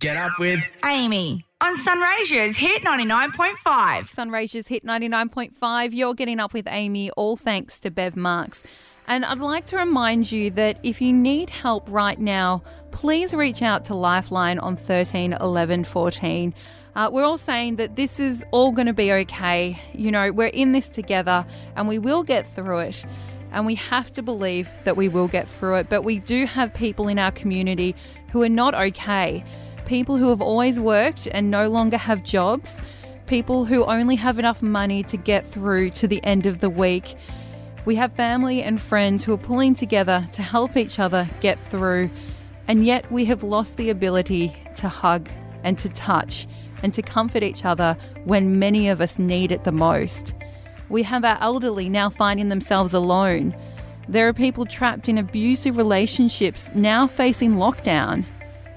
Get up with Amy on Sunraysia's Hit 99.5. Sunraysia's Hit 99.5. You're getting up with Amy, all thanks to Bev Marks. And I'd like to remind you that if you need help right now, please reach out to Lifeline on 13 11 14. Uh, we're all saying that this is all going to be okay. You know, we're in this together and we will get through it. And we have to believe that we will get through it. But we do have people in our community who are not okay. People who have always worked and no longer have jobs. People who only have enough money to get through to the end of the week. We have family and friends who are pulling together to help each other get through, and yet we have lost the ability to hug and to touch and to comfort each other when many of us need it the most. We have our elderly now finding themselves alone. There are people trapped in abusive relationships now facing lockdown.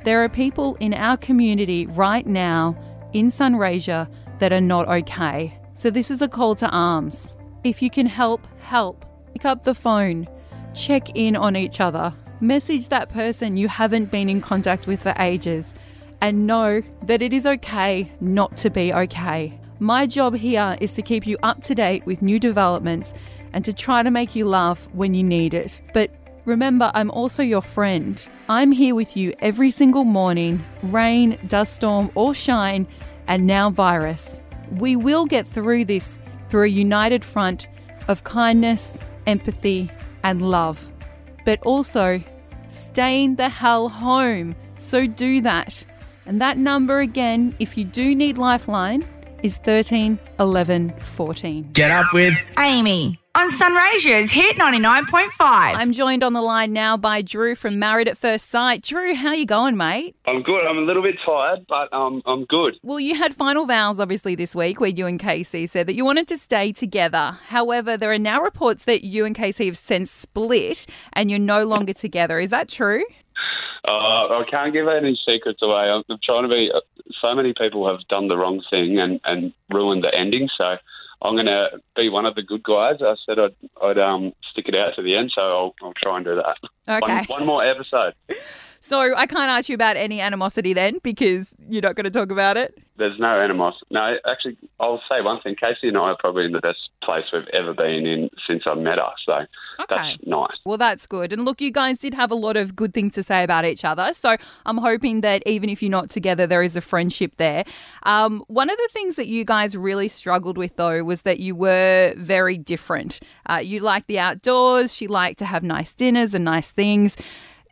There are people in our community right now in Sunraysia that are not okay. So, this is a call to arms. If you can help, help. Pick up the phone, check in on each other, message that person you haven't been in contact with for ages, and know that it is okay not to be okay. My job here is to keep you up to date with new developments and to try to make you laugh when you need it. But remember, I'm also your friend. I'm here with you every single morning, rain, dust storm, or shine, and now virus. We will get through this through a united front of kindness, empathy, and love. But also, staying the hell home. So do that. And that number again, if you do need Lifeline, is 13 11 14. Get up with Amy on Sunraysia's Hit 99.5. I'm joined on the line now by Drew from Married at First Sight. Drew, how you going, mate? I'm good. I'm a little bit tired, but um, I'm good. Well, you had final vows obviously this week where you and Casey said that you wanted to stay together. However, there are now reports that you and Casey have since split and you're no longer together. Is that true? Uh, I can't give any secrets away. I'm, I'm trying to be. Uh, so many people have done the wrong thing and, and ruined the ending. So I'm going to be one of the good guys. I said I'd, I'd um, stick it out to the end, so I'll, I'll try and do that. Okay. One, one more episode. So I can't ask you about any animosity then because you're not going to talk about it. There's no animosity. No, actually, I'll say one thing. Casey and I are probably in the best place we've ever been in since I met her. So Okay. that's nice. Well, that's good. And look, you guys did have a lot of good things to say about each other. So I'm hoping that even if you're not together, there is a friendship there. Um, one of the things that you guys really struggled with, though, was that you were very different. Uh, you liked the outdoors, she liked to have nice dinners and nice things.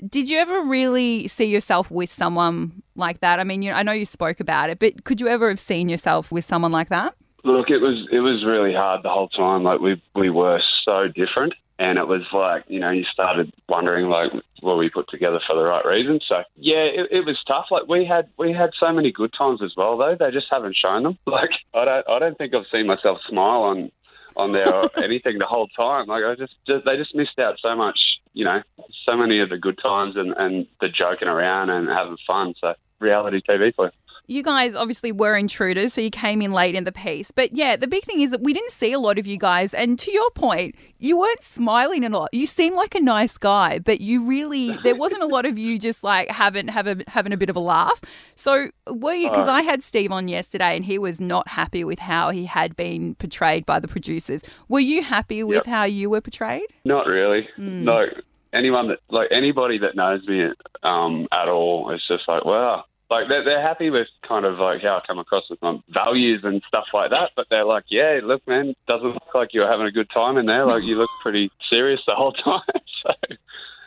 Did you ever really see yourself with someone like that? I mean, you, I know you spoke about it, but could you ever have seen yourself with someone like that? Look, it was it was really hard the whole time. Like we we were so different, and it was like you know you started wondering like were we put together for the right reasons? So yeah, it, it was tough. Like we had we had so many good times as well, though they just haven't shown them. Like I don't I don't think I've seen myself smile on on there or anything the whole time. Like I just, just they just missed out so much. You know, so many of the good times and and the joking around and having fun. So reality TV for you. You guys obviously were intruders, so you came in late in the piece. But yeah, the big thing is that we didn't see a lot of you guys. And to your point, you weren't smiling a lot. You seemed like a nice guy, but you really there wasn't a lot of you just like having having having a bit of a laugh. So were you? Because. I had Steve on yesterday, and he was not happy with how he had been portrayed by the producers. Were you happy with Yep. how you were portrayed? Not really. Hmm. Like anyone that like anybody that knows me um, at all is just like wow. Like they're, they're happy with kind of like how I come across with my values and stuff like that, but they're like, yeah, look, man, doesn't look like you're having a good time in there. Like you look pretty serious the whole time. so,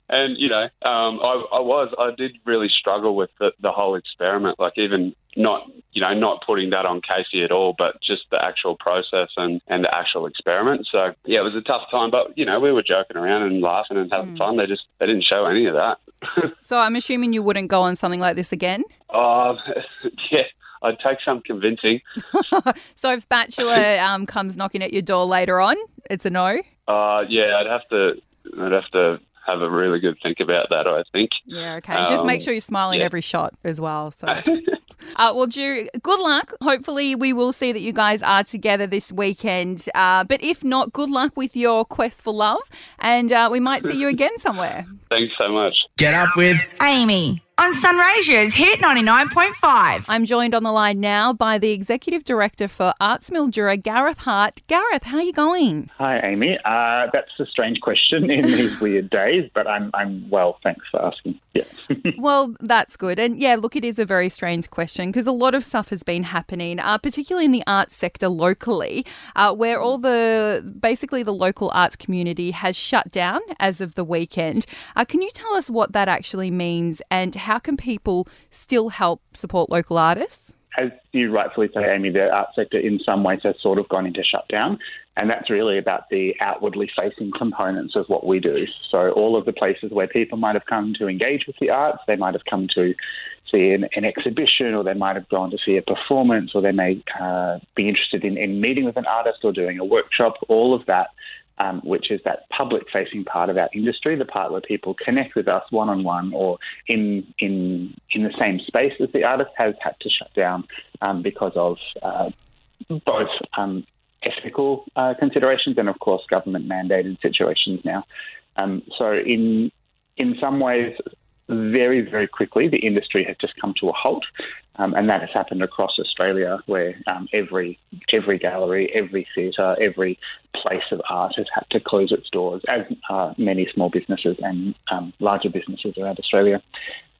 and you know, um, I, I was, I did really struggle with the, the whole experiment. Like even not, you know, not putting that on Casey at all, but just the actual process and, and the actual experiment. So yeah, it was a tough time, but you know, we were joking around and laughing and having fun. They just they didn't show any of that. So I'm assuming you wouldn't go on something like this again. Oh, yeah, I'd take some convincing. So if Bachelor um, comes knocking at your door later on, it's a no. Uh, yeah, I'd have to, I'd have to have a really good think about that. I think. Yeah, okay. Just make Um, sure you're smiling yeah. every shot as well. So, uh, well, Drew, good luck. Hopefully, we will see that you guys are together this weekend. Uh, but if not, good luck with your quest for love, and uh, we might see you again somewhere. Thanks so much. Get up with Amy on Sunraysia's Hit 99.5. I'm joined on the line now by the Executive Director for Arts Mildura, Gareth Hart. Gareth, how are you going? Hi, Amy. Uh, that's a strange question in these weird days, but I'm, I'm well. Thanks for asking. Yeah. well, that's good. And yeah, look, it is a very strange question because a lot of stuff has been happening, uh, particularly in the arts sector locally, uh, where all the basically the local arts community has shut down as of the weekend. Uh, can you tell us what that actually means and how can people still help support local artists? As you rightfully say, Amy, the art sector in some ways has sort of gone into shutdown. And that's really about the outwardly facing components of what we do. So, all of the places where people might have come to engage with the arts, they might have come to see an, an exhibition, or they might have gone to see a performance, or they may uh, be interested in, in meeting with an artist or doing a workshop. All of that um, which is that public facing part of our industry, the part where people connect with us one on one or in, in, in the same space as the artist, has had to shut down um, because of uh, both um, ethical uh, considerations and, of course, government mandated situations now. Um, so, in, in some ways, very, very quickly, the industry has just come to a halt. Um, and that has happened across Australia, where um, every every gallery, every theatre, every place of art has had to close its doors, as are many small businesses and um, larger businesses around Australia.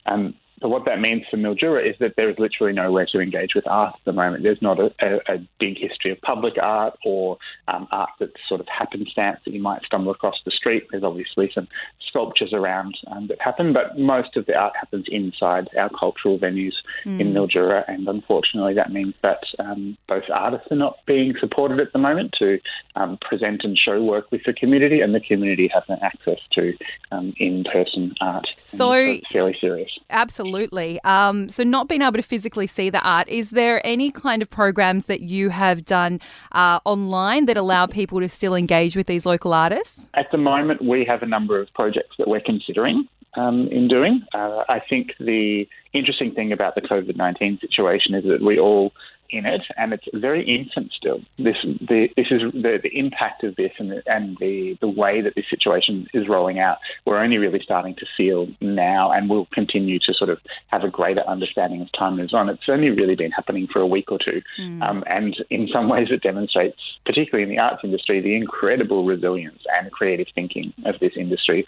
Um, so what that means for Mildura is that there is literally nowhere to engage with art at the moment. There's not a, a, a big history of public art or um, art that's sort of happenstance that you might stumble across the street. There's obviously some sculptures around um, that happen, but most of the art happens inside our cultural venues mm. in Mildura, and unfortunately that means that um, both artists are not being supported at the moment to um, present and show work with the community, and the community hasn't access to um, in-person art. So, fairly serious. Absolutely Absolutely. Um, so, not being able to physically see the art, is there any kind of programs that you have done uh, online that allow people to still engage with these local artists? At the moment, we have a number of projects that we're considering. Um, in doing. Uh, I think the interesting thing about the COVID 19 situation is that we all in it, and it's very infant still. This, the, this is the, the impact of this and, the, and the, the way that this situation is rolling out. We're only really starting to feel now, and we'll continue to sort of have a greater understanding as time moves on. It's only really been happening for a week or two, mm. um, and in some ways, it demonstrates, particularly in the arts industry, the incredible resilience and creative thinking of this industry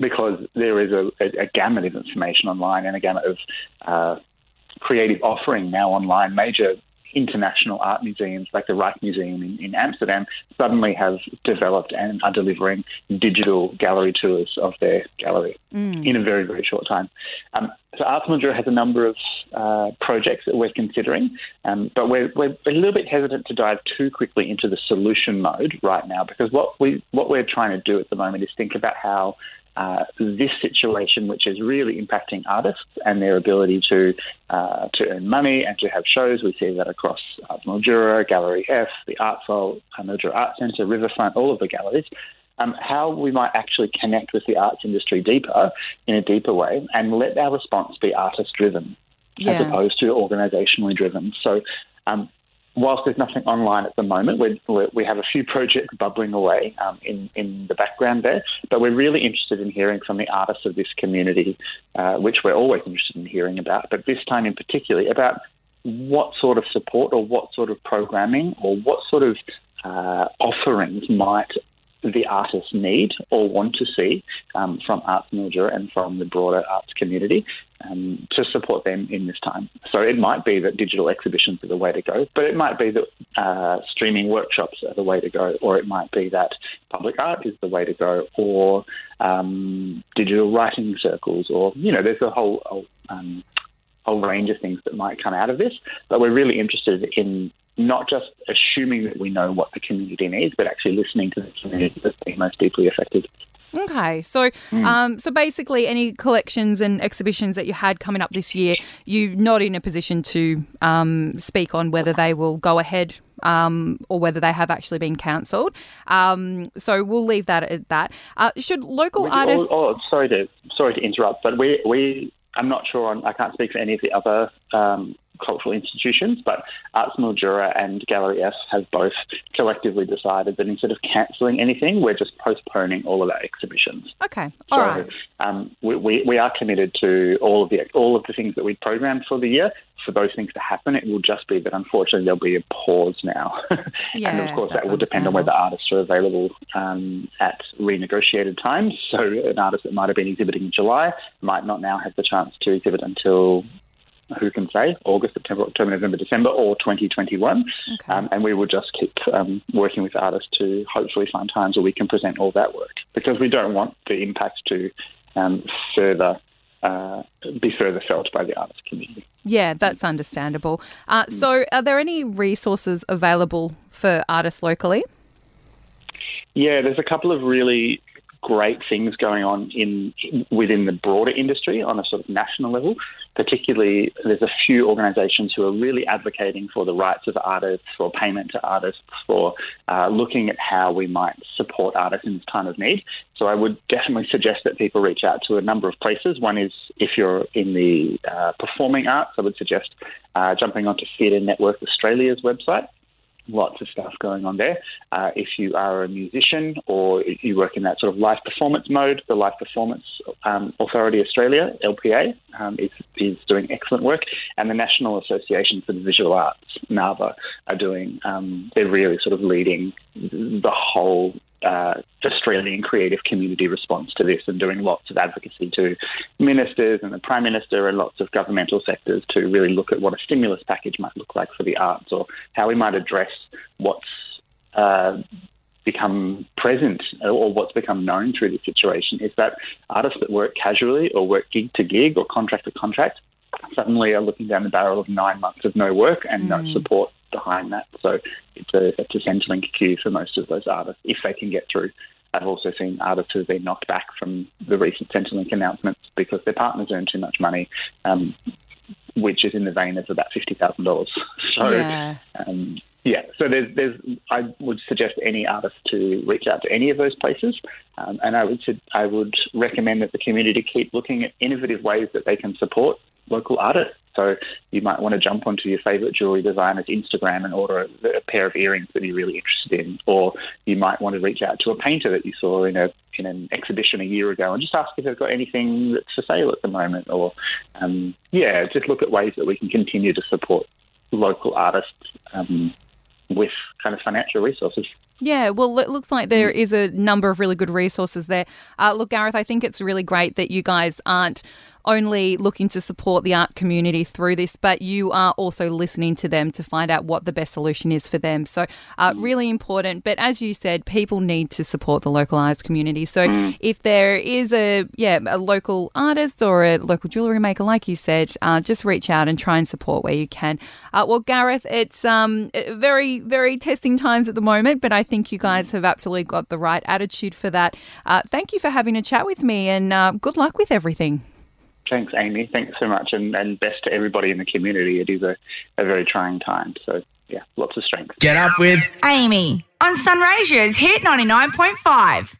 because there is a, a, a, gamut of information online and a gamut of uh, creative offering now online. Major international art museums like the Rijksmuseum Museum in, in, Amsterdam suddenly have developed and are delivering digital gallery tours of their gallery mm. in a very, very short time. Um, so Arts Mildura has a number of uh, projects that we're considering, um, but we're, we're a little bit hesitant to dive too quickly into the solution mode right now because what we what we're trying to do at the moment is think about how uh, this situation, which is really impacting artists and their ability to uh, to earn money and to have shows. We see that across Arts Mildura, Gallery F, the Art Vault, Mildura Art Centre, Riverfront, all of the galleries. Um, how we might actually connect with the arts industry deeper, in a deeper way, and let our response be artist driven yeah. as opposed to organisationally driven. So um, whilst there's nothing online at the moment, we we have a few projects bubbling away um, in, in the background there, but we're really interested in hearing from the artists of this community, uh, which we're always interested in hearing about, but this time in particular about what sort of support or what sort of programming or what sort of uh, offerings might the artists need or want to see um, from Arts Mildura and from the broader arts community um, to support them in this time. So it might be that digital exhibitions are the way to go, but it might be that uh, streaming workshops are the way to go, or it might be that public art is the way to go, or um, digital writing circles, or, you know, there's a whole, whole um, whole range of things that might come out of this. But we're really interested in not just assuming that we know what the community needs, but actually listening to the community that's being most deeply affected. Okay, so mm. um, so basically, any collections and exhibitions that you had coming up this year, you're not in a position to um, speak on whether they will go ahead um, or whether they have actually been cancelled. Um, so we'll leave that at that. Uh, should local we, artists? Oh, oh, sorry to sorry to interrupt, but we we I'm not sure on. I can't speak for any of the other um, cultural institutions, but Arts Mildura and Gallery F have both collectively decided that instead of cancelling anything, we're just postponing all of our exhibitions. Okay, all so, right. Um, we, we, we are committed to all of the all of the things that we programmed for the year. For those things to happen, it will just be that unfortunately there'll be a pause now, Yeah, and of course that will depend on whether artists are available um, at renegotiated times. So an artist that might have been exhibiting in July might not now have the chance to exhibit until who can say August, September, October, November, December, or 2021. Okay. Um, and we will just keep um, working with artists to hopefully find times where we can present all that work because we don't want the impact to um, further uh, be further felt by the artist community. Yeah, that's understandable. Uh, so, are there any resources available for artists locally? Yeah, there's a couple of really great things going on in within the broader industry on a sort of national level. Particularly, there's a few organisations who are really advocating for the rights of artists, for payment to artists, for uh, looking at how we might support artists in this time of need. So I would definitely suggest that people reach out to a number of places. One is if you're in the uh, performing arts, I would suggest uh, jumping onto Theatre Network Australia's website lots of stuff going on there. Uh, if you are a musician or you work in that sort of live performance mode, the Live Performance um, Authority Australia, LPA, um, is, is doing excellent work. And the National Association for the Visual Arts, NAVA, are doing, um, they're really sort of leading the whole uh, Australian creative community response to this and doing lots of advocacy to ministers and the Prime Minister and lots of governmental sectors to really look at what a stimulus package might look like for the arts or how we might address what's uh, become present or what's become known through this situation. Is that artists that work casually or work gig to gig or contract to contract suddenly are looking down the barrel of nine months of no work and no support behind that. So it's a, it's a Centrelink queue for most of those artists if they can get through. I've also seen artists who have been knocked back from the recent Centrelink announcements because their partners earn too much money, um, which is in the vein of about fifty thousand dollars. So Yeah. um, yeah, so there's, there's, I would suggest any artist to reach out to any of those places, um, and I would, I would recommend that the community keep looking at innovative ways that they can support local artists. So you might want to jump onto your favourite jewellery designer's Instagram and order a, a pair of earrings that you're really interested in, or you might want to reach out to a painter that you saw in a in an exhibition a year ago and just ask if they've got anything that's for sale at the moment, or um, yeah, just look at ways that we can continue to support local artists um, with kind of financial resources. Yeah, well, it looks like there is a number of really good resources there. Uh, look, Gareth, I think it's really great that you guys aren't only looking to support the art community through this, but you are also listening to them to find out what the best solution is for them. So, uh, really important. But as you said, people need to support the local arts community. So, if there is a yeah a local artist or a local jewelry maker, like you said, uh, just reach out and try and support where you can. Uh, well, Gareth, it's um very very testing times at the moment, but I think you guys have absolutely got the right attitude for that. Uh, thank you for having a chat with me, and uh, good luck with everything. Thanks, Amy. Thanks so much, and, and best to everybody in the community. It is a, a very trying time. So, yeah, lots of strength. Get up with Amy on Sunraysia's Hit 99.5.